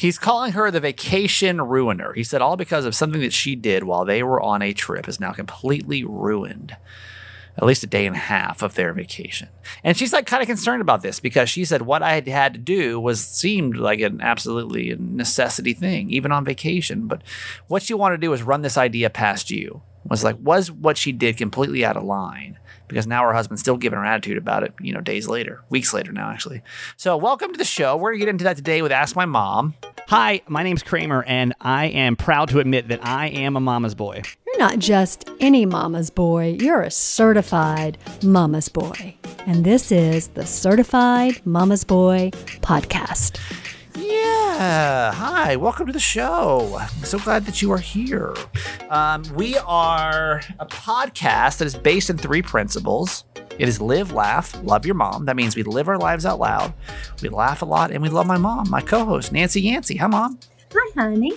He's calling her the vacation ruiner. He said all because of something that she did while they were on a trip is now completely ruined at least a day and a half of their vacation. And she's like kind of concerned about this because she said what I had had to do was seemed like an absolutely necessity thing, even on vacation. But what she wanted to do was run this idea past you. Was like, was what she did completely out of line? Because now her husband's still giving her attitude about it, you know, days later, weeks later now, actually. So, welcome to the show. We're gonna get into that today with Ask My Mom. Hi, my name's Kramer, and I am proud to admit that I am a mama's boy. You're not just any mama's boy, you're a certified mama's boy. And this is the Certified Mama's Boy podcast. Yeah. Hi. Welcome to the show. I'm so glad that you are here. Um, we are a podcast that is based in three principles. It is live, laugh, love your mom. That means we live our lives out loud. We laugh a lot and we love my mom, my co host, Nancy Yancey. Hi, mom. Hi, honey.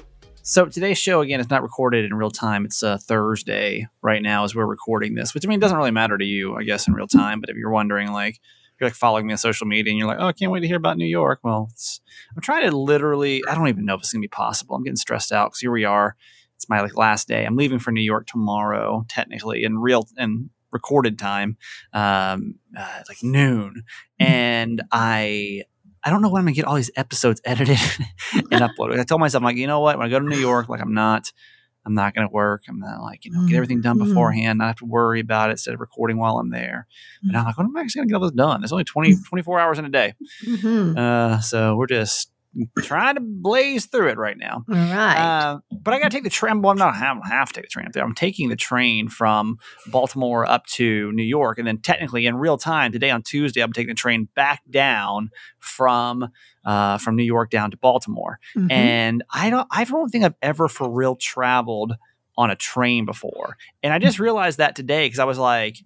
So today's show again is not recorded in real time. It's uh, Thursday right now as we're recording this, which I mean it doesn't really matter to you, I guess, in real time. But if you're wondering, like, you're like following me on social media and you're like, oh, I can't wait to hear about New York. Well, I'm trying to literally, I don't even know if it's gonna be possible. I'm getting stressed out because here we are. It's my like last day. I'm leaving for New York tomorrow, technically, in real and recorded time, um, uh, like noon, and I I don't know when I'm gonna get all these episodes edited and uploaded. I told myself, I'm like, you know what? When I go to New York, like I'm not, I'm not gonna work. I'm not like, you know, get everything done Mm-hmm. beforehand, not have to worry about it instead of recording while I'm there. But I'm like, when am I actually gonna get all this done? There's only 20, 24 hours in a day. Mm-hmm. Uh, so we're just trying to blaze through it right now. All right. Uh, but I got to take the train. Well, I'm not. I don't have to take the train up there. I'm taking the train from Baltimore up to New York, and then technically in real time today on Tuesday, I'm taking the train back down from uh, from New York down to Baltimore. Mhm. And I don't. I don't think I've ever for real traveled on a train before. And I just realized that today because I was like,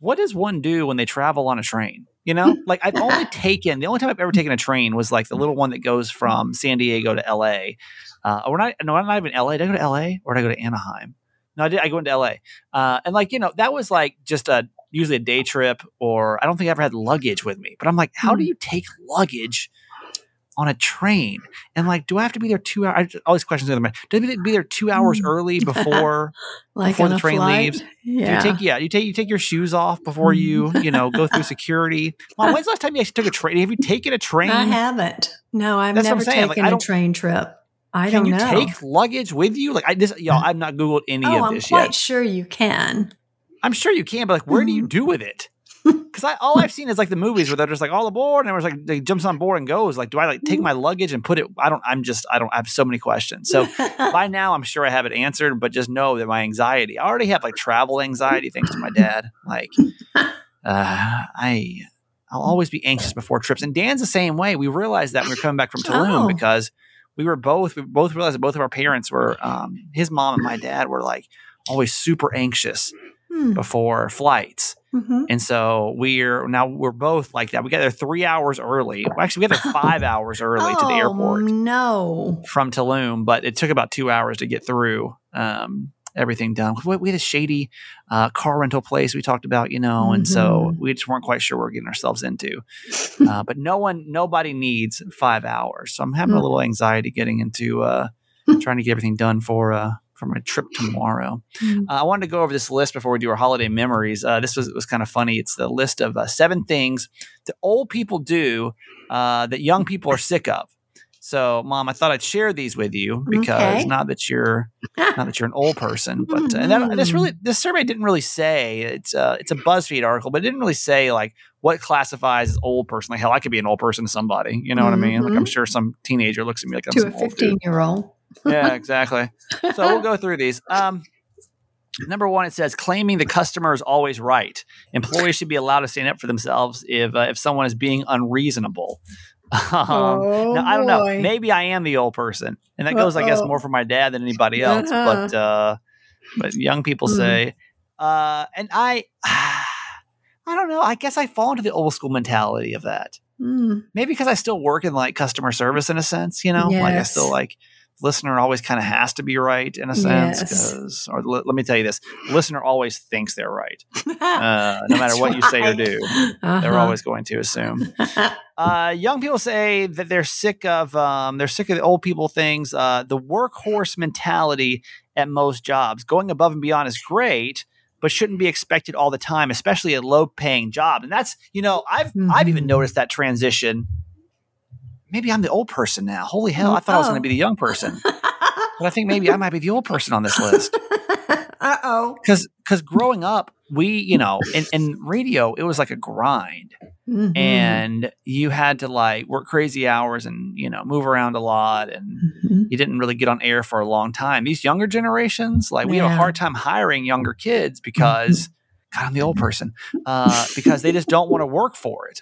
what does one do when they travel on a train? You know, like I've only taken the only time I've ever taken a train was like the little one that goes from San Diego to LA. Uh, or not, no, I'm not even LA. Did I go to LA or did I go to Anaheim? No, I did. I go into LA. Uh, and like, you know, that was like just a usually a day trip or I don't think I ever had luggage with me. But I'm like, how do you take luggage on a train? And like, do I have to be there two hours? I All these questions in my mind. Do I have to be there two hours mm. early before like before the train flight? leaves? Yeah. Do you take yeah, you take you take your shoes off before you, mm. you know, go through security. Mom, when's the last time you actually took a train? Have you taken a train? I haven't. No, I've That's I'm never like, taken I a train trip. I Can don't know. Do you take luggage with you? Like I just y'all, I've not Googled any oh, of I'm this quite yet. sure you can. I'm sure you can, but like where do you mm. do with it? Because I all I've seen is like the movies where they're just like all aboard and everyone's like they jumps on board and goes. Like, do I like take my luggage and put it? I don't. I'm just. I don't. I have so many questions. So by now, I'm sure I have it answered. But just know that my anxiety. I already have like travel anxiety thanks to my dad. Like, uh, I. I'll always be anxious before trips, and Dan's the same way. We realized that when we were coming back from Tulum Oh. because we were both. We both realized that both of our parents were. Um, his mom and my dad were like always super anxious Hmm. before flights. Mhm. And so we're now we're both like that. We got there three hours early. Well, actually, we got there five hours early to the Oh, airport No. from Tulum, but it took about two hours to get through um, everything done. We, we had a shady uh, car rental place we talked about, you know, and so Mhm. we just weren't quite sure what we we're getting ourselves into. Uh, but no one, nobody needs five hours. So I'm having a Mm. little anxiety getting into uh, trying to get everything done for uh, for my trip tomorrow. Mm. Uh, I wanted to go over this list before we do our holiday memories. Uh, this was was kind of funny. It's the list of uh, seven things that old people do uh, that young people are sick of. So, Mom, I thought I'd share these with you because Okay. not that you're not that you're an old person, but uh, and that, this really this survey didn't really say it's uh, it's a BuzzFeed article, but it didn't really say like what classifies as old person. Like hell, I could be an old person to somebody. You know what I mean? Like I'm sure some teenager looks at me like I'm To a old 15 year old. Yeah, exactly. So we'll go through these. Um, number one, it says claiming the customer is always right. Employees should be allowed to stand up for themselves if uh, if someone is being unreasonable. Um, Oh, now, I don't know. boy. Maybe I am the old person, and that goes, I guess, more for my dad than anybody else. Uh-huh. But uh, but young people Mhm. say, uh, and I, I don't know. I guess I fall into the old school mentality of that Mm. maybe because I still work in like customer service in a sense, you know, like I Yes. still like listener always kind of has to be right in a sense. Yes. 'cause- or l- let me tell you this: listener always thinks they're right, uh, no matter what you say or right. do. They're Uh-huh. always going to assume. Uh, young people say that they're sick of um, they're sick of the old people things. Uh, the workhorse mentality at most jobs. Going above and beyond is great, but shouldn't be expected all the time, especially a low paying job. And that's you know I've I've even Mhm. noticed that transition. Maybe I'm the old person now. Holy hell! I thought I was Oh. going to be the young person, but I think maybe I might be the old person on this list uh oh. because because growing up we you know in, in radio it was like a grind Mm-hmm. and you had to like work crazy hours and you know move around a lot and Mhm. you didn't really get on air for a long time these younger generations like we have a hard time hiring younger kids because god i'm the old person uh, because they just don't want to work for it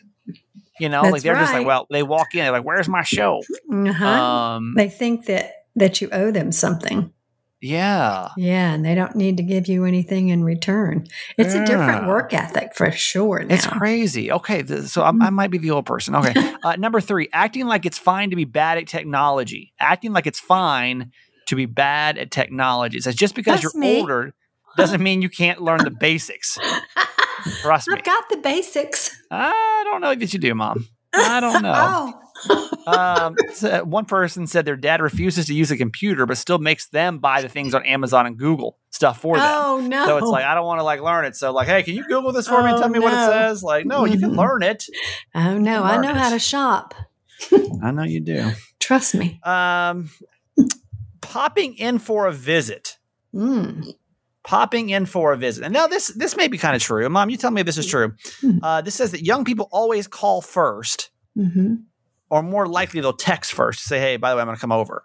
you know like they're just like well they walk in they're like where's my show Uh-huh. um they think that that you owe them something. yeah Yeah, and they don't need to give you anything in return. It's a different work ethic for sure. Now. It's crazy. Okay, th- so I'm, I might be the old person. Okay, uh, number three, acting like it's fine to be bad at technology. Acting like it's fine to be bad at technology. It says just because That's you're me. older doesn't mean you can't learn the basics. Trust me. I've got the basics. I don't know that you do, Mom. I don't know. oh, um, so one person said their dad refuses to use a computer, but still makes them buy the things on Amazon and Google stuff for them. oh no. So it's like I don't want to like learn it. So like, hey, can you Google this for me and Oh, tell me what it says? Like, no, you can learn it. oh no, I know how to shop. I know you do. Trust me. Um, popping in for a visit. Mm. Popping in for a visit. And now this this may be kind of true. Mom, you tell me if this is true. Hmm. Uh, this says that young people always call first, hmm or more likely they'll text first to say, "Hey, by the way, I'm going to come over."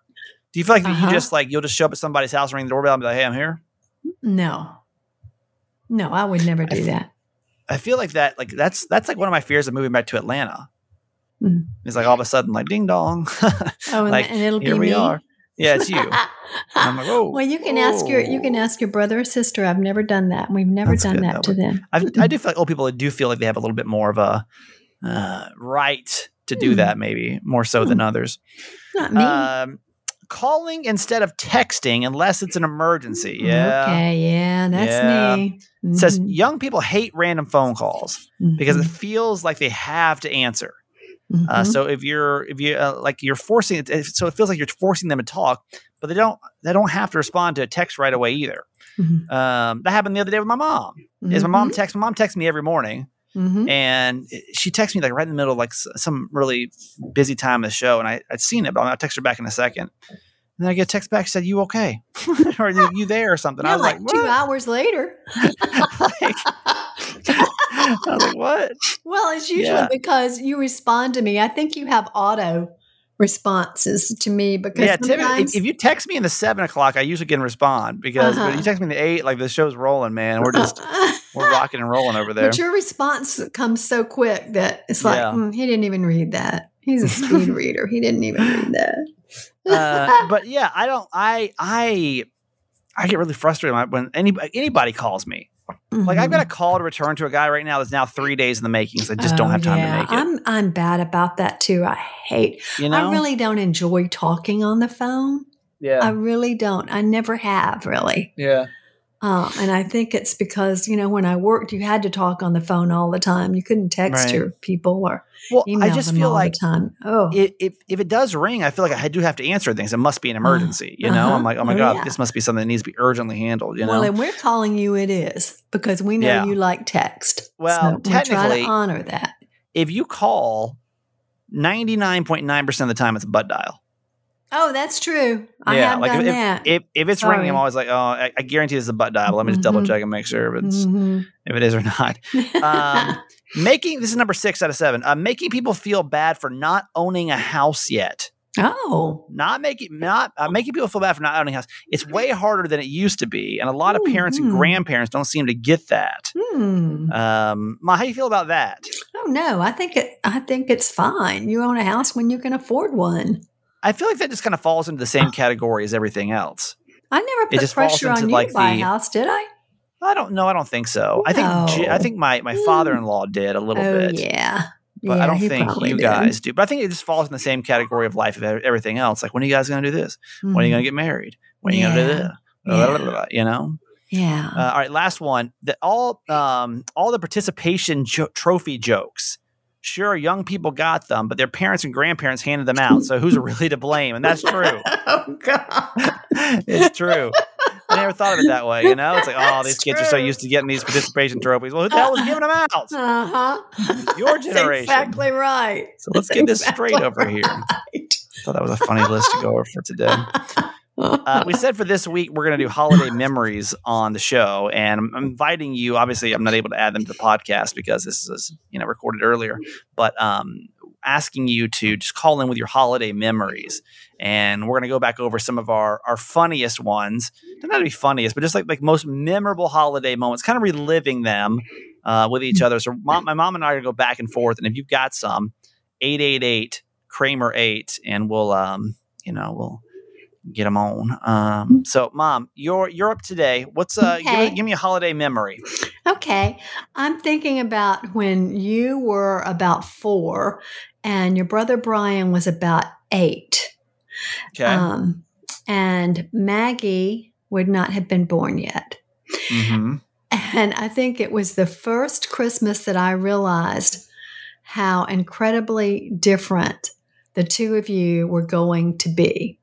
Do you feel like Uh-huh. you just like you'll just show up at somebody's house, ring the doorbell, and be like, "Hey, I'm here"? No, no, I would never do that. I feel like that. Like that's that's like one of my fears of moving back to Atlanta. Mm. It's like all of a sudden, like ding dong, Oh, and, like and it'll here be we me. are. Yeah, it's you. And I'm like, oh. well, you can ask your you can ask your brother or sister. I've never done that. We've never That's done good. that, That to them. I've, I do feel like old people do feel like they have a little bit more of a uh, right to do Hmm. that, maybe more so than others. Not me. Um, calling instead of texting unless it's an emergency. Yeah. Okay. Yeah, that's Yeah. me. It says young people hate random phone calls because it Mhm. feels like they have to answer. Uh, Mhm. so if you're if you uh, like you're forcing it, so it feels like you're forcing them to talk, but they don't they don't have to respond to a text right away either. Mhm. Um, that happened the other day with my mom. Is my mom Mhm. text my mom texts me every morning, Mhm. and she texts me like right in the middle of like s- some really busy time of the show, and I I'd seen it, but I'll text her back in a second. And then I get a text back said, "You okay? or you, you there or something?" Yeah, I was like, like, two hours later. Like, I was like, "What?" well, it's usually Yeah. because you respond to me. I think you have auto responses to me because yeah, if, if you text me in the seven o'clock, I usually can respond because when Uh-huh. you text me in the eight, like the show's rolling, man. We're just we're rocking and rolling over there. But your response comes so quick that it's like Yeah. "Hmm, he didn't even read that. He's a speed reader. He didn't even read that. uh, but yeah, I don't. I I I get really frustrated when- when anybody anybody calls me. Like I've got a mm-hmm. call to return to a guy right now that's now three days in the making. So I just don't Oh, have time yeah. to make it. I'm I'm bad about that too. I hate. you know? I really don't enjoy talking on the phone. Yeah, I really don't. I never have really. yeah. Uh, and I think it's because you know when I worked, you had to talk on the phone all the time. You couldn't text Right. your people or Well, email I just them feel all like the time. Oh, it, if if it does ring, I feel like I do have to answer things. It must be an emergency. You know, uh-huh. I'm like, oh my Oh, god, yeah. this must be something that needs to be urgently handled. You know. well, and we're calling you. It is because we know Yeah. you like text. Well, so we try technically- to honor that. if you call, ninety nine point nine percent of the time it's a butt dial. Oh, that's true. I Yeah, like, if- that. If if it's ringing, I'm always like, oh, I, I guarantee this is a butt dial. Let me just double Mhm. check and make sure if it's Mhm. if it is or not. Um, making this is number six out of seven. Uh, making people feel bad for not owning a house yet. oh, Not making not uh, making people feel bad for not owning a house. It's way harder than it used to be, and a lot of parents and grandparents don't seem to get that. hmm. Um, Ma, how do you feel about that? oh no, I think it. I think it's fine. You own a house when you can afford one. I feel like that just kind of falls into the same category as everything else. I never put just falls pressure into, on you like, to buy the- a house, did I? I don't know. I don't think so. I think I No. think my my father in law did a little oh bit. yeah. but Yeah, I don't think you did. guys do. But I think it just falls in the same category of life of everything else. Like, when are you guys going to do this? When are you going to get married? When are you going to do this? Yeah. Blah, blah, blah, blah, You know. Yeah. Uh, all right, last one. The, all um, all the participation jo- trophy jokes. Sure, young people got them, but their parents and grandparents handed them out. So who's really to blame? And that's true. oh God. it's true. I never thought of it that way. You know, it's like, oh, these That's kids are so used to getting these participation trophies. Well, who the hell was giving them out? Uh huh. Your generation. exactly right. So let's That's get this straight exactly over here. right. thought that was a funny list to go over for today. Uh, we said for this week we're going to do holiday memories on the show, and I'm inviting you. Obviously, I'm not able to add them to the podcast because this is you know recorded earlier, but um, asking you to just call in with your holiday memories, and we're going to go back over some of our our funniest ones. They're not to be funniest, but just like like most memorable holiday moments, kind of reliving them uh, with each other. So mom, my mom and I are going to go back and forth, and if you've got some, eight eight eight Kramer eight, and we'll um you know we'll get them on. Um, so, Mom, you're you're up today. What's uh? Give, Okay. me- give me a holiday memory. Okay. I'm thinking about when you were about four and your brother Brian was about eight. Okay. Um, and Maggie would not have been born yet. hmm And I think it was the first Christmas that I realized how incredibly different the two of you were going to be.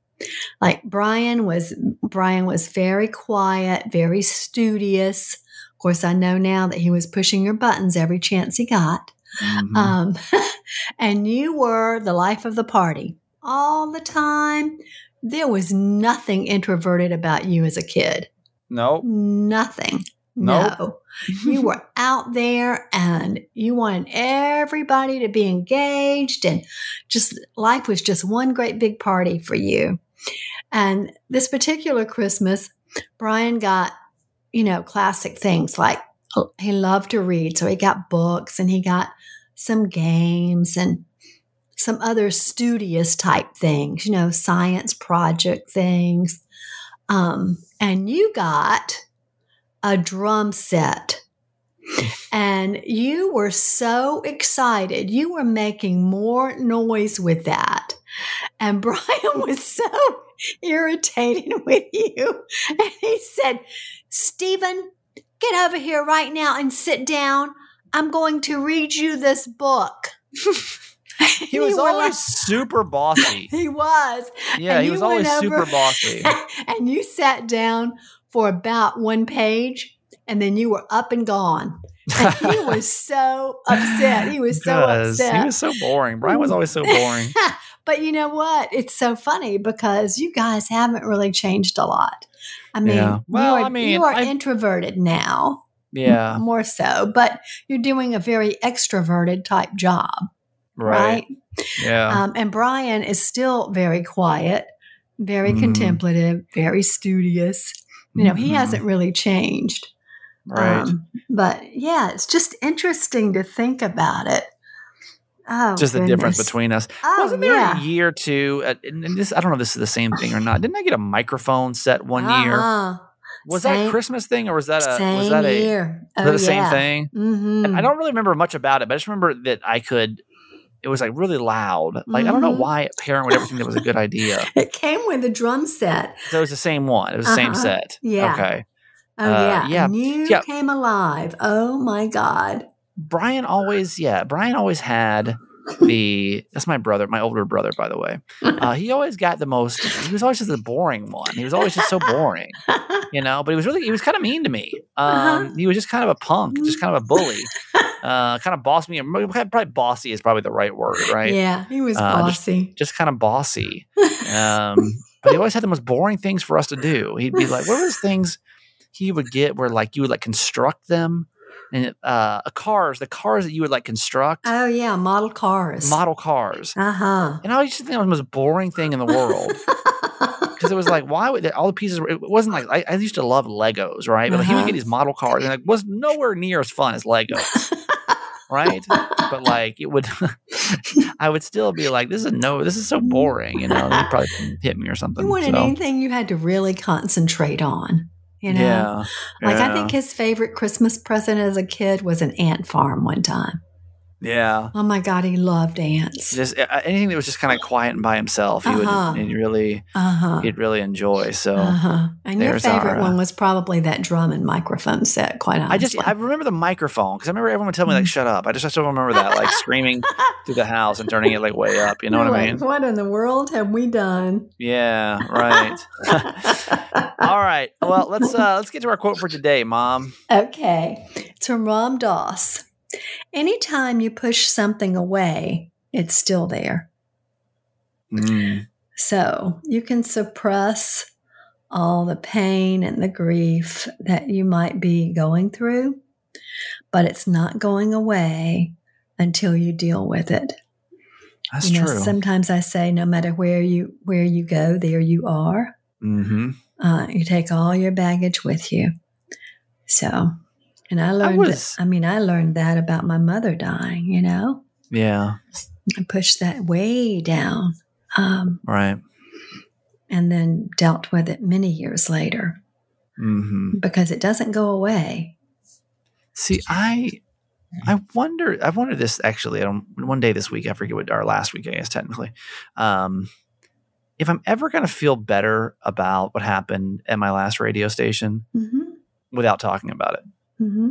Like Brian was Brian was very quiet, very studious. Of course, I know now that he was pushing your buttons every chance he got. Mhm. Um, and you were the life of the party all the time. There was nothing introverted about you as a kid. nope. Nothing. Nope. No. you were out there and you wanted everybody to be engaged and just life was just one great big party for you. And this particular Christmas, Brian got, you know, classic things like oh, he loved to read. So he got books and he got some games and some other studious type things, you know, science project things. Um, and you got a drum set. And you were so excited. You were making more noise with that. And Brian was so irritated with you. And he said, Stephen, get over here right now and sit down. I'm going to read you this book. He was always like- super bossy. he was. Yeah, he was always over- super bossy. and you sat down for about one page and then you were up and gone. And he was so upset. He was so upset. he was so boring. Brian was always so boring. But you know what? It's so funny because you guys haven't really changed a lot. I mean, Yeah. Well, you are, I mean, you are I- introverted now, Yeah, more so, but you're doing a very extroverted type job, right. right? Yeah, Um, and Brian is still very quiet, very Mhm. contemplative, very studious. You know, he Mhm. hasn't really changed. right. Um, but yeah, it's just interesting to think about it. Oh, Just the difference between us. Oh, Wasn't there yeah. a year two? Uh, and and this, I don't know if this is the same thing or not. Didn't I get a microphone set one year? Uh-huh. Was that a Christmas thing or was that a Same was that a year. oh, that the same yeah. thing? Mm-hmm. I don't really remember much about it, but I just remember that I could. It was like really loud. Like I don't know Mhm. why a parent would ever think that was a good idea. It came with a drum set. So it was the same one. It was the same Uh-huh. set. Yeah. Okay. Oh Uh, yeah. yeah. And you Yeah. came alive. Oh my God. Brian always, yeah, Brian always had the. That's my brother, my older brother, by the way. Uh, he always got the most. He was always just the boring one. He was always just so boring, you know. But he was really, he was kind of mean to me. Um, Uh-huh. He was just kind of a punk, just kind of a bully. Uh, kind of boss me. Probably bossy is probably the right word, right? Yeah, he was Uh, just- bossy. just kind of bossy. Um, but he always had the most boring things for us to do. He'd be like, "What were those things he would get where like you would like construct them and uh, cars, the cars that you would like construct, oh yeah, model cars. model cars." Uh huh. And I used to think it was the most boring thing in the world because it was like, why would they, all the pieces? Were, it wasn't like I, I used to love Legos, right? But like, he would Uh-huh. get these model cars and it was nowhere near as fun as Legos. right? But like it would, I would still be like, "This is no, this is so boring," you know. He'd probably hit me or something. You wanted so. anything you had to really concentrate on. You know, Yeah, like I think his favorite Christmas present as a kid was an ant farm one time. Yeah. Oh my God, he loved ants. Just anything that was just kind of quiet and by himself, he Uh-huh. would he'd really Uh huh. he'd really enjoy. So Uh huh. And your favorite our, one was probably that drum and microphone set. Quite honestly, I just I remember the microphone because I remember everyone would tell me like Mm. shut up. I just I still remember that like screaming through the house and turning it like way up. You know You're what I like, mean? What in the world have we done? Yeah. Right. All right. Well, let's uh let's get to our quote for today, Mom. Okay. It's from Ram Dass. Anytime you push something away, it's still there. Mm. So you can suppress all the pain and the grief that you might be going through, but it's not going away until you deal with it. That's you know, true. sometimes I say, no matter where you where you go, there you are. mm-hmm. Uh, you take all your baggage with you. So, and I learned. was- I mean, I learned that about my mother dying. You know, Yeah. I pushed that way down, um, Right. and then dealt with it many years later Mm-hmm. because it doesn't go away. See, I I wonder I wondered this actually um, one day this week, I forget what or last week, I guess technically. Um if I'm ever gonna feel better about what happened at my last radio station hmm without talking about it. Hmm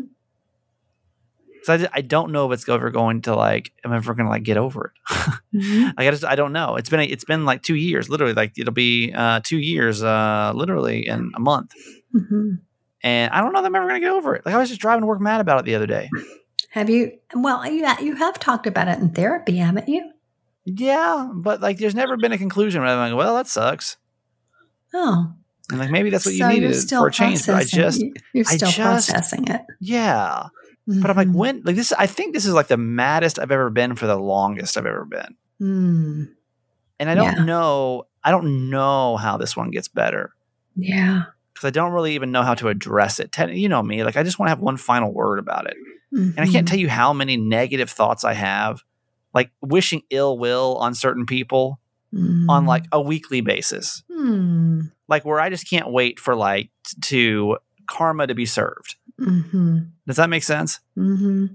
So I, just- I don't know if it's ever going to like I'm ever gonna like get over it. hmm like I just I don't know. It's been a, it's been like two years, literally. Like it'll be uh two years, uh literally in a month. hmm And I don't know that I'm ever gonna get over it. Like I was just driving to work mad about it the other day. Have you? Well, you you have talked about it in therapy, haven't you? Yeah, but like there's never been a conclusion where I'm like, well, that sucks. Oh, And like maybe that's what so you needed for a change. But I just you- you're I still just- processing it. yeah. But I'm like, Mhm. when like this I think this is like the maddest I've ever been for the longest I've ever been. Mm, And I don't Yeah. know I don't know how this one gets better. yeah. Because I don't really even know how to address it. You know me, like I just want to have one final word about it. And I Mm-hmm. can't tell you how many negative thoughts I have, like wishing ill will on certain people on like a weekly basis. Mm-hmm. Like where I just can't wait for like to karma to be served. Mm-hmm. Does that make sense? Mm-hmm.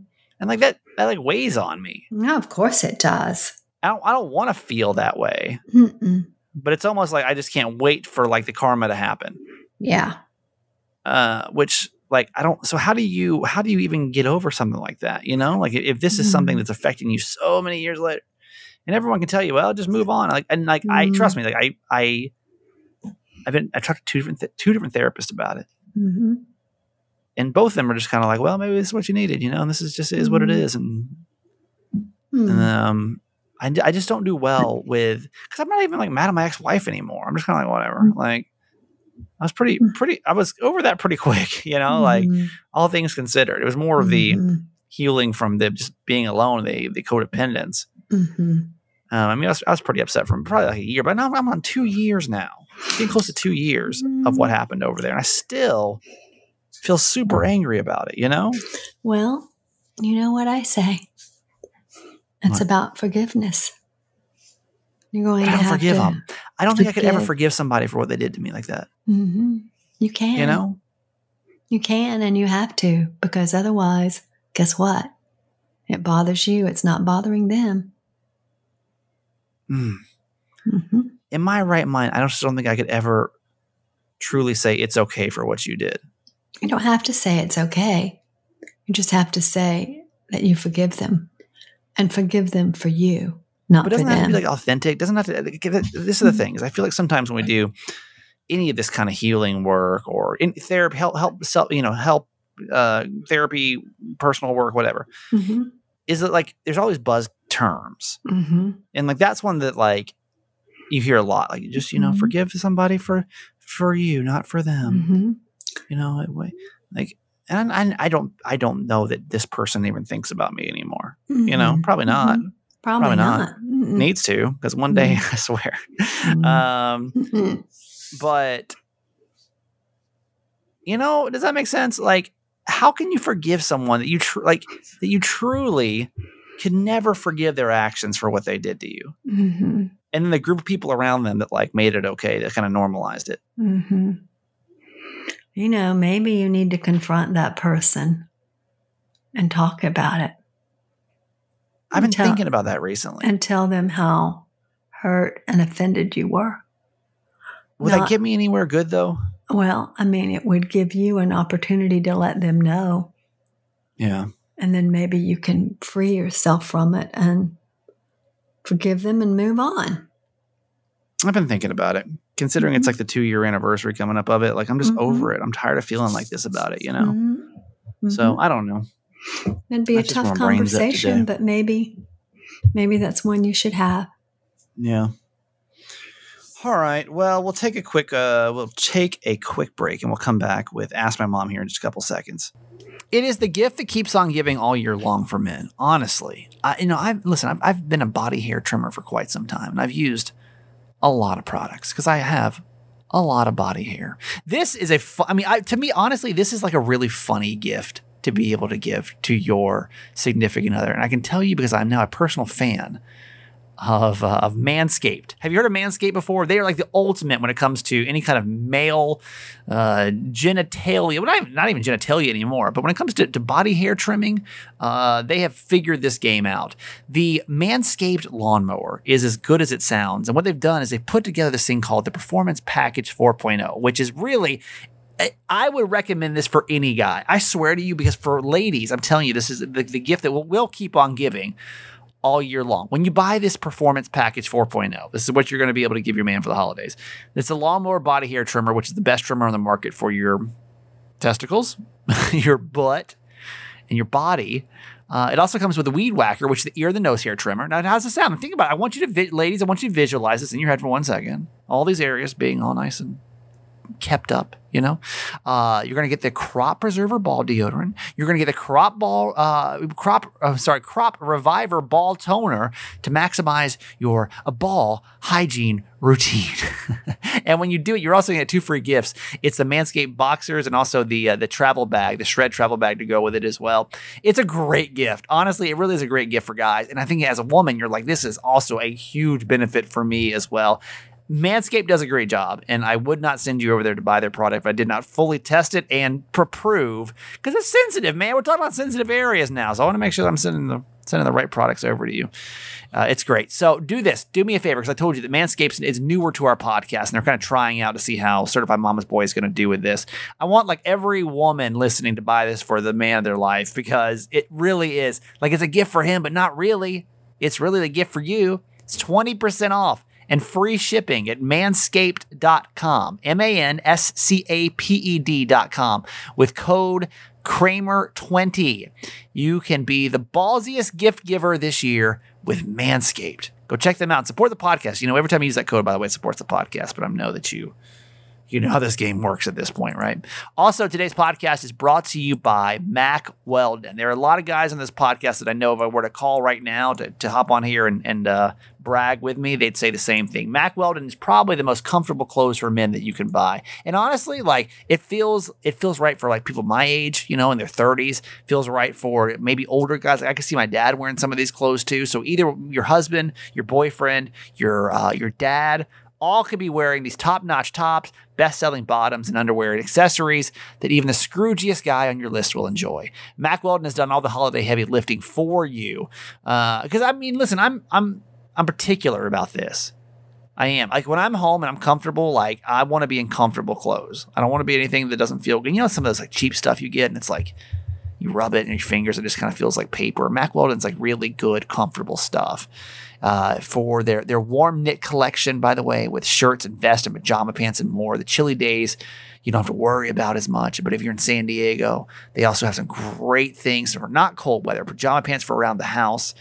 And like that that like weighs on me. No, of course it does. I don't I don't want to feel that way. Mm-mm. But it's almost like I just can't wait for like the karma to happen. Yeah. Uh which like I don't so how do you how do you even get over something like that? You know? Like if, if this is something Mm. that's affecting you so many years later. And everyone can tell you, well, just move on. Like and like I Mm. trust me, like I I I've been I talked to two different th- two different therapists about it. Mm-hmm. And both of them are just kind of like, well, maybe this is what you needed, you know, and this is just is what it is, Mhm. And Mm. And um, I, I just don't do well with because I'm not even like mad at my ex wife anymore. I'm just kind of like whatever. Mm. Like I was pretty pretty. I was over that pretty quick. You know, like Mhm. all things considered, it was more of the Mhm. healing from the just being alone, the the codependence. Mhm. Um, I mean, I was, I was pretty upset from probably like a year, but now I'm on two years now, getting close to two years of what happened over there, and I still feel super angry about it. You know? Well, you know what I say. It's What? about forgiveness. You're going I to don't have forgive to, them. I don't think I could ever forgive. somebody for what they did to me like that. hmm You can. You know? You can and you have to because otherwise, guess what? It bothers you. It's not bothering them. Mm. hmm in my right mind, I just don't think I could ever truly say it's okay for what you did. You don't have to say it's okay. You just have to say that you forgive them and forgive them for you, not But doesn't that have them. to be like authentic? Doesn't have to. This is the thing: is I feel like sometimes when we do any of this kind of healing work or in therapy, help, help, self, you know, help, uh, therapy, personal work, whatever, hmm is that like there's always buzz terms, hmm and like that's one that like you hear a lot. Like just you know, Mhm. forgive somebody for for you, not for them. hmm You know, like. And I, I don't, I don't know that this person even thinks about me anymore. You know, Mhm. probably not. Mhm. Probably, Probably not. not. Needs to because one day I swear. Um, but you know, does that make sense? Like, how can you forgive someone that you tr- like that you truly could never forgive their actions for what they did to you, Mhm. and then the group of people around them that like made it okay, that kind of normalized it. hmm You know, maybe you need to confront that person and talk about it. I've been Tell- thinking about that recently. and tell them how hurt and offended you were. Will that get me anywhere good though? Well, I mean, it would give you an opportunity to let them know, Yeah. And then maybe you can free yourself from it and forgive them and move on. I've been thinking about it. Considering it's Mhm. like the two year anniversary coming up of it, like I'm just Mhm. over it. I'm tired of feeling like this about it, you know? Mhm. So Mhm. I don't know. it'd be a tough where my brain's at conversation, but maybe, maybe that's one you should have. Yeah. All right. Well, we'll take a quick uh we'll take a quick break and we'll come back with Ask My Mom here in just a couple seconds. It is the gift that keeps on giving all year long for men. Honestly, I, you know, I've listen. I've, I've been a body hair trimmer for quite some time, and I've used a lot of products because I have a lot of body hair. This is a, fu- I mean, I, to me, honestly, this is like a really funny gift to be able to give to your significant other, and I can tell you because I'm now a personal fan of uh, of Manscaped. Have you heard of Manscaped before? They are like the ultimate when it comes to any kind of male uh, genitalia. Well, not even, not even genitalia anymore, but when it comes to, to body hair trimming, uh, they have figured this game out. The Manscaped lawnmower is as good as it sounds, and what they've done is they've put together this thing called the Performance Package 4.0, which is really I- I would recommend this for any guy. I swear to you, because for ladies, I'm telling you, this is the, the gift that we'll, we'll keep on giving all year long. When you buy this performance package 4.0, this is what you're going to be able to give your man for the holidays. It's a lawnmower body hair trimmer, which is the best trimmer on the market for your testicles, your butt, and your body. Uh, it also comes with a weed whacker, which is the ear and the nose hair trimmer. Now, how's it sound? Think about it. I want you to, vi- ladies, I want you to visualize this in your head for one second. All these areas being all nice and kept up, you know? Uh, you're going to get the crop preserver ball deodorant. You're going to get the crop ball, uh, crop, uh, sorry, crop reviver ball toner to maximize your uh, ball hygiene routine. and when you do it, you're also going to get two free gifts. It's the Manscaped boxers and also the uh, the travel bag, the shred travel bag to go with it as well. It's a great gift. Honestly, it really is a great gift for guys. And I think as a woman, you're like, this is also a huge benefit for me as well. Manscaped does a great job, and I would not send you over there to buy their product if I did not fully test it and prove because it's sensitive, man. We're talking about sensitive areas now, so I want to make sure that I'm sending the sending the right products over to you. Uh, it's great. So do this. Do me a favor because I told you that Manscaped is newer to our podcast, and they're kind of trying out to see how Certified Mama's Boy is going to do with this. I want like every woman listening to buy this for the man of their life because it really is like it's a gift for him, but not really. It's really the gift for you. It's twenty percent off and free shipping at manscaped.com, M A N S C A P E D.com, with code Kramer20. You can be the ballsiest gift giver this year with Manscaped. Go check them out support the podcast. You know, every time you use that code, by the way, it supports the podcast, but I know that you. You know how this game works at this point, right? Also, today's podcast is brought to you by Mack Weldon. There are a lot of guys on this podcast that I know if I were to call right now to, to hop on here and, and uh, brag with me, they'd say the same thing. Mack Weldon is probably the most comfortable clothes for men that you can buy. And honestly, like it feels it feels right for like people my age, you know, in their 30s. Feels right for maybe older guys. Like I can see my dad wearing some of these clothes too. So either your husband, your boyfriend, your uh, your dad, all could be wearing these top-notch tops, best-selling bottoms and underwear and accessories that even the scroogiest guy on your list will enjoy. Mack Weldon has done all the holiday heavy lifting for you. Because I mean, listen, I'm I'm I'm particular about this. I am. Like when I'm home and I'm comfortable, like I want to be in comfortable clothes. I don't want to be anything that doesn't feel good. You know, some of those like cheap stuff you get and it's like you rub it in your fingers, it just kind of feels like paper. Mack Weldon's like really good, comfortable stuff. Uh, for their their warm knit collection, by the way, with shirts and vests and pajama pants and more. The chilly days, you don't have to worry about as much. But if you're in San Diego, they also have some great things for not cold weather, pajama pants for around the house.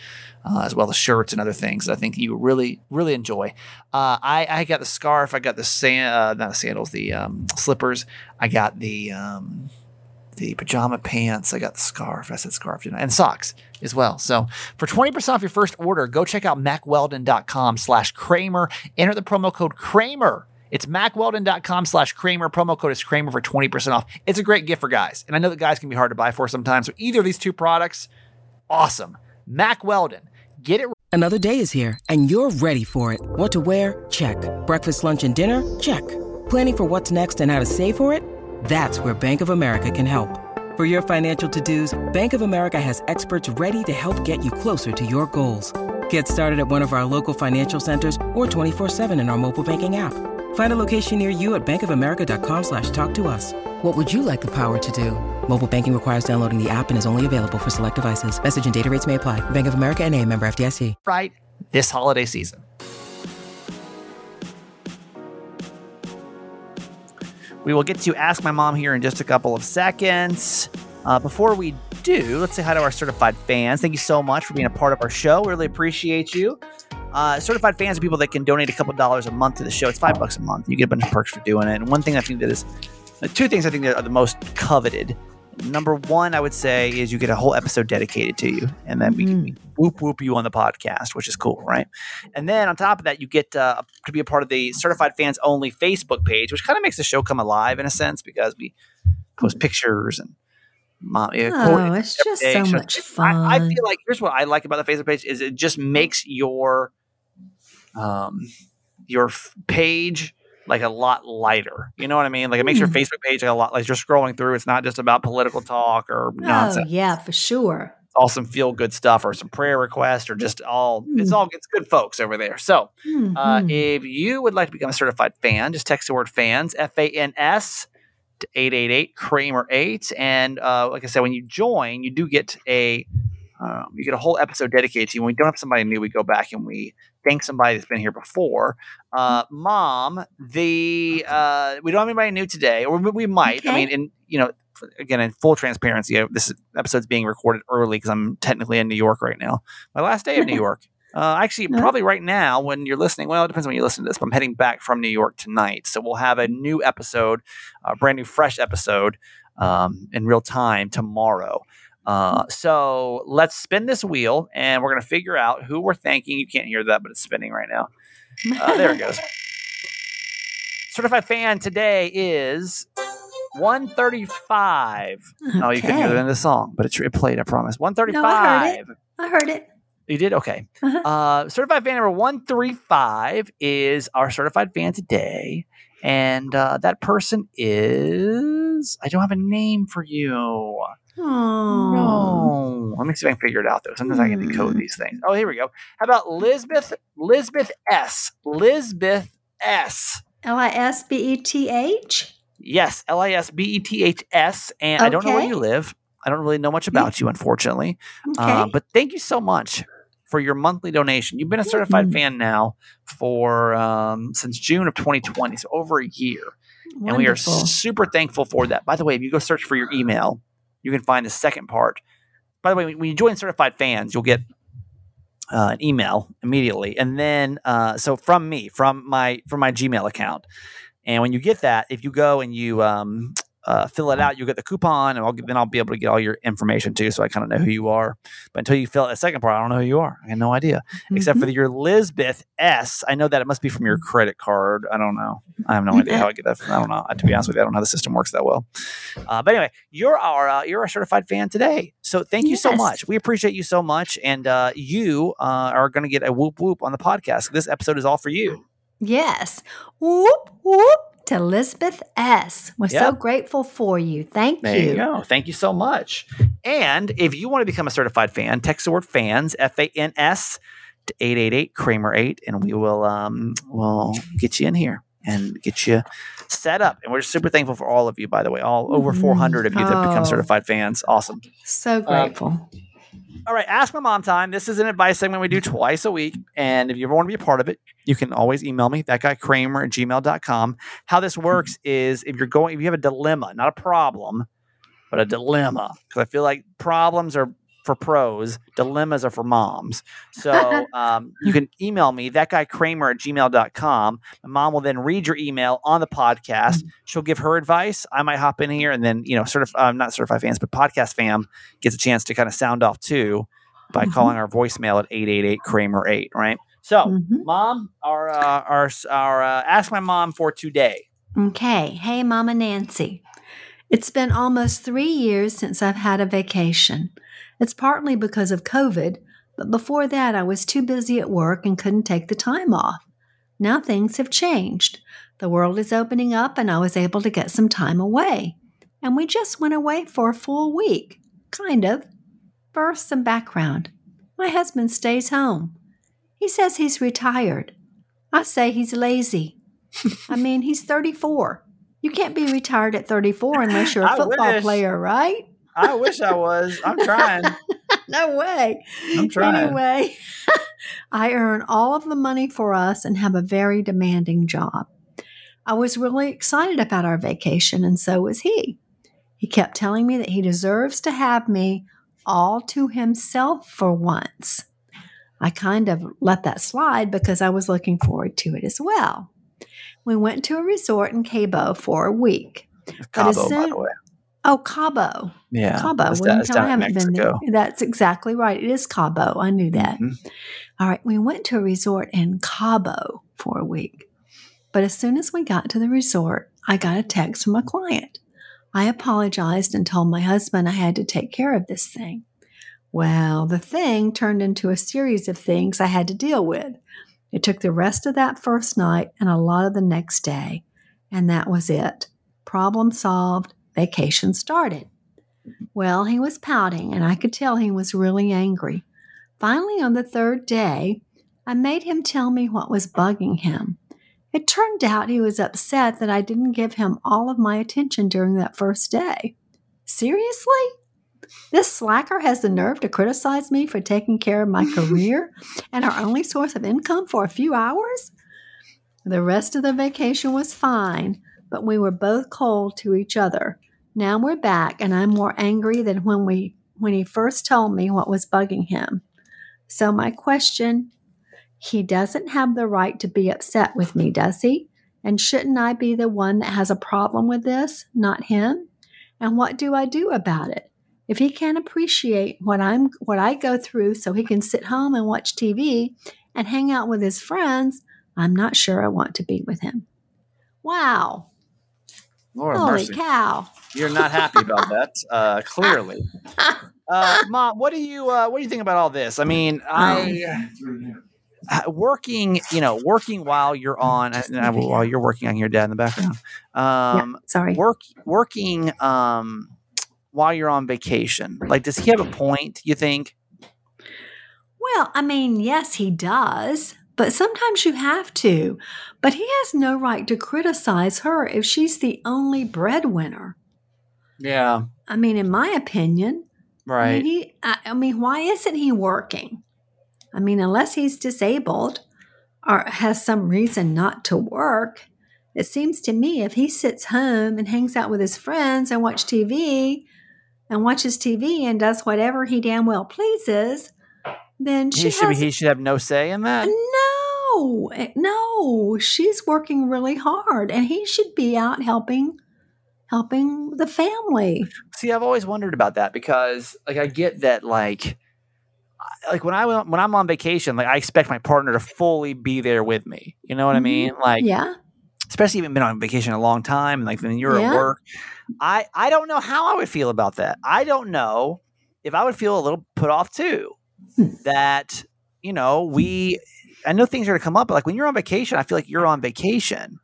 Uh, as well as shirts and other things that I think you really, really enjoy. Uh, I, I got the scarf. I got the sand, uh, not the sandals, the um, slippers. I got the um, the pajama pants. I got the scarf. I said scarf, didn't? And socks as well. So for 20% off your first order, go check out mackweldon.com slash Kramer. Enter the promo code Kramer. It's mackweldon.com slash Kramer. Promo code is Kramer for 20% off. It's a great gift for guys. And I know that guys can be hard to buy for sometimes. So either of these two products, awesome. Mack Weldon. Get it Another day is here, and you're ready for it. What to wear? Check. Breakfast, lunch, and dinner? Check. Planning for what's next and how to save for it? That's where Bank of America can help. For your financial to-dos, Bank of America has experts ready to help get you closer to your goals. Get started at one of our local financial centers or 24-7 in our mobile banking app. Find a location near you at bankofamerica.com slash talk to us. What would you like the power to do? Mobile banking requires downloading the app and is only available for select devices. Message and data rates may apply. Bank of America and a member FDIC. Right this holiday season. We will get to Ask My Mom here in just a couple of seconds. Uh, before we do, let's say hi to our certified fans. Thank you so much for being a part of our show. We really appreciate you. Uh, certified fans are people that can donate a couple dollars a month to the show. It's five bucks a month. You get a bunch of perks for doing it. And one thing I think that is, uh, two things I think that are the most coveted. Number one, I would say, is you get a whole episode dedicated to you, and then we can whoop whoop you on the podcast, which is cool, right? And then on top of that, you get uh, to be a part of the certified fans only Facebook page, which kind of makes the show come alive in a sense because we post pictures and mom. yeah, Oh, cool- it's just so much I, I feel like here's what I like about the Facebook page is it just makes your um your f- page like a lot lighter. You know what I mean? Like it makes your Hmm. Facebook page like a lot like you're scrolling through. It's not just about political talk or Oh, nonsense. yeah, for sure. It's all some feel good stuff or some prayer requests or just all it's Hmm. all it's good folks over there. So uh, Mhm. if you would like to become a certified fan, just text the word fans, F A N S, 888 Kramer 8. And uh, like I said, when you join, you do get a. Um, you get a whole episode dedicated to you. When we don't have somebody new, we go back and we thank somebody that's been here before. Uh, Mom, the uh, we don't have anybody new today, or we, might. I mean, in you know, again, in full transparency, this episode's being recorded early because I'm technically in New York right now. My last day of New York. Uh, actually, Yeah. probably right now when you're listening. Well, it depends when you listen to this. But I'm heading back from New York tonight, so we'll have a new episode, a brand new, fresh episode um, in real time tomorrow. Uh, so let's spin this wheel, and we're gonna figure out who we're thanking. You can't hear that, but it's spinning right now. Uh, there it goes. Certified fan today is 135. Oh, you couldn't hear end of the song, but it's, it played, I promise. 135. I heard it. You did? Okay. Uh-huh. Uh, certified fan number 135 is our certified fan today. And uh, that person is. I don't have a name for you. Oh, No. Let me see if I can figure it out, though. Sometimes I can decode Hmm. these things. Oh, here we go. How about Lisbeth? Lisbeth S. Lisbeth S. L I S B E T H. Yes, L I S B E T H S. And I don't know where you live. I don't really know much about you, unfortunately. Okay. Uh, but thank you so much for your monthly donation. You've been a certified Mhm. fan now for um, since June of 2020, so over a year, and we are super thankful for that. By the way, if you go search for your email, you can find the second part. By the way, when you join certified fans, you'll get uh, an email immediately, and then uh, so from me, from my from my Gmail account, and when you get that, if you go and you um, uh, fill it out, you'll get the coupon, and I'll get, then I'll be able to get all your information too, so I kind of know who you are. But until you fill out the second part, I don't know who you are. I have no idea, except Mm-hmm. for your Lisbeth S. I know that it must be from your credit card. I don't know. I have no idea how I get that. I don't know. To be honest with you, I don't know how the system works that well. Uh, but anyway, you're our uh, you're a certified fan today, so thank you so much. We appreciate you so much, and uh, you uh, are going to get a whoop whoop on the podcast. This episode is all for you. Yes. Whoop, whoop to Elizabeth S. We're so grateful for you. Thank There you go. Thank you so much. And if you want to become a certified fan, text the word fans, F A N S, to 888 Kramer 8, and we will um we'll get you in here and get you set up. And we're super thankful for all of you, by the way. All over Mhm. 400 of you that become Oh. certified fans. Awesome. So grateful. All right, Ask My Mom time. This is an advice segment we do twice a week. And if you ever want to be a part of it, you can always email me, that guy Kramer at gmail.com. How this works is if you're going, if you have a dilemma, not a problem, but a dilemma, because I feel like problems are for pros, dilemmas are for moms. So um, you can email me, that guy Kramer at gmail.com. My mom will then read your email on the podcast. She'll give her advice. I might hop in here and then, you know, sort of, um, not certified fans, but podcast fam gets a chance to kind of sound off too by Mhm. calling our voicemail at 888 Kramer 8, right? So, Mhm. mom, our, uh, our, our, uh, ask my mom for today. Okay. Hey, Mama Nancy. It's been almost three years since I've had a vacation. It's partly because of COVID, but before that, I was too busy at work and couldn't take the time off. Now things have changed. The world is opening up, and I was able to get some time away. and we just went away for a full week. Kind of. First, some background. My husband stays home. He says he's retired. I say he's lazy. I mean, he's 34. You can't be retired at 34 unless you're a I football wish. player, right? I wish I was. I'm trying. no way. I'm trying. Anyway, I earn all of the money for us and have a very demanding job. I was really excited about our vacation, and so was he. He kept telling me that he deserves to have me all to himself for once. I kind of let that slide because I was looking forward to it as well. We went to a resort in Cabo for a week. Cabo, by soon- the way. Oh, Cabo. Yeah. Cabo. That's Well, down- you it's tell me I haven't been there. That's exactly right. It is Cabo. I knew that. Mhm. All right. We went to a resort in Cabo for a week. But as soon as we got to the resort, I got a text from a client. I apologized and told my husband I had to take care of this thing. Well, the thing turned into a series of things I had to deal with. It took the rest of that first night and a lot of the next day. And that was it. Problem solved. Vacation started. Well, he was pouting, and I could tell he was really angry. Finally, on the third day, I made him tell me what was bugging him. It turned out he was upset that I didn't give him all of my attention during that first day. Seriously? This slacker has the nerve to criticize me for taking care of my career and our only source of income for a few hours? The rest of the vacation was fine, but we were both cold to each other. Now we're back, and I'm more angry than when we when he first told me what was bugging him. So my question, he doesn't have the right to be upset with me, does he? And shouldn't I be the one that has a problem with this, not him? And what do I do about it? If he can't appreciate what I'm what I go through so he can sit home and watch TV and hang out with his friends, I'm not sure I want to be with him. Wow. Lord Holy mercy. cow. You're not happy about that, uh, clearly. Uh, Mom, what do you uh, what do you think about all this? I mean, I uh, working, you know, working while you're on uh, while you're working. I can hear Dad in the background. Um, Sorry. work working um, while you're on vacation. Like, does he have a point? You think? Well, I mean, yes, he does, but sometimes you have to. But he has no right to criticize her if she's the only breadwinner. Yeah. I mean, in my opinion, I Right. mean, he, I, I mean, why isn't he working? I mean, unless he's disabled or has some reason not to work, it seems to me if he sits home and hangs out with his friends and watch TV and watches TV and does whatever he damn well pleases, then she He should be, has he should have no say in that. no, eh, no, she's working really hard, and he should be out helping, helping the family. See, I've always wondered about that because, like, I get that, like, like when I when I'm on vacation, like I expect my partner to fully be there with me. You know what I Mhm. mean? Like, Yeah, especially if you've been on vacation a long time, and like when you're Yeah. at work, I I don't know how I would feel about that. I don't know if I would feel a little put off too. That you know we, I know things are going to come up, but like when you're on vacation, I feel like you're on vacation,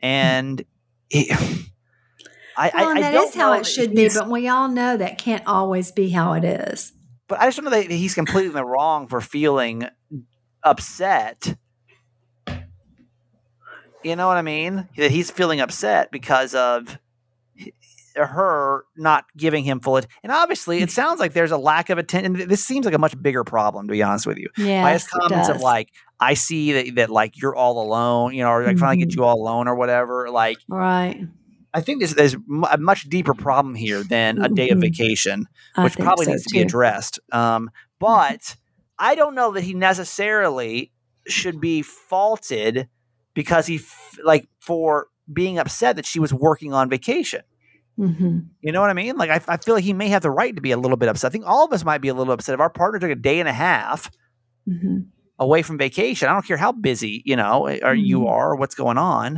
and it, I, well, I, and I that don't is how it should be, but we all know that can't always be how it is. but I just don't know that he's completely in the wrong for feeling upset. You know what I mean? That he's feeling upset because of her not giving him full attention. And obviously, it sounds like there's a lack of attention. This seems like a much bigger problem, to be honest with you. Yeah, By his comments of like, I see that, that like you're all alone, you know, or like finally get you all alone or whatever. Like, right. I think there's, there's a much deeper problem here than a day of Mhm. vacation which probably so, needs to be addressed. Um, but I don't know that he necessarily should be faulted because he f- like for being upset that she was working on vacation. Hmm You know what I mean? Like I, I feel like he may have the right to be a little bit upset. I think all of us might be a little upset if our partner took a day and a half hmm away from vacation. I don't care how busy you know or you Mhm. are or what's going on.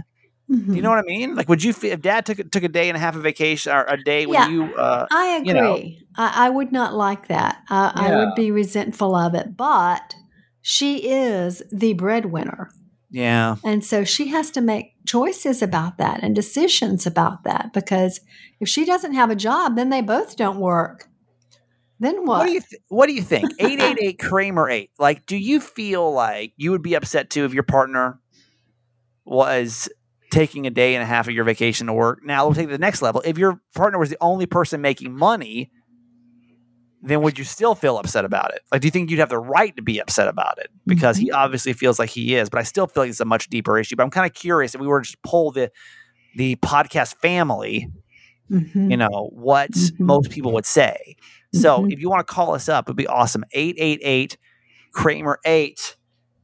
Do you know what I mean? Like, would you if Dad took took a day and a half of vacation or a day when Yeah. you? Uh, I agree. you know. I, I would not like that. I, I would be resentful of it. But she is the breadwinner. Yeah, And so she has to make choices about that and decisions about that because if she doesn't have a job, then they both don't work. Then what? What do you th- What do you think? Eight eight eight Kramer eight. Like, do you feel like you would be upset too if your partner was taking a day and a half of your vacation to work? Now we'll take it to the next level. If your partner was the only person making money, then would you still feel upset about it? Like, do you think you'd have the right to be upset about it? Because he obviously feels like he is, but I still feel like it's a much deeper issue. But I'm kind of curious if we were to just pull the the podcast family, Mhm. you know, what Mhm. most people would say. So Mhm. if you want to call us up, it'd be awesome. 888 Kramer 8.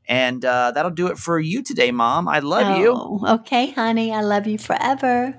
And uh, that'll do it for you today, Mom. I love you. Oh, Okay, honey. I love you forever.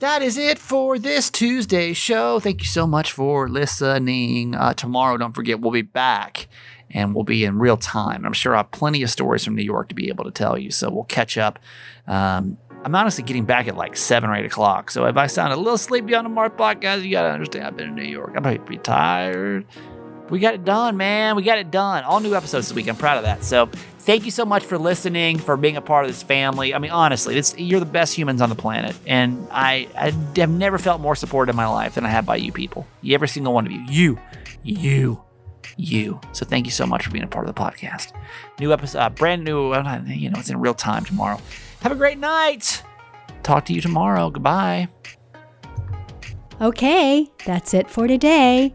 That is it for this Tuesday show. Thank you so much for listening. Uh, tomorrow, don't forget, we'll be back and we'll be in real time. I'm sure I have plenty of stories from New York to be able to tell you. So we'll catch up. Um, I'm honestly getting back at like seven or eight o'clock. So if I sound a little sleepy on the Mark podcast, you got to understand I've been in New York. I'm probably pretty tired. We got it done, man. We got it done. All new episodes this week. I'm proud of that. So thank you so much for listening, for being a part of this family. I mean, honestly, you're the best humans on the planet. And I, I have never felt more supported in my life than I have by you people. You, Every single one of you. You, you, you. So thank you so much for being a part of the podcast. New episode, uh, brand new, uh, you know, it's in real time tomorrow. Have a great night. Talk to you tomorrow. Goodbye. Okay, that's it for today.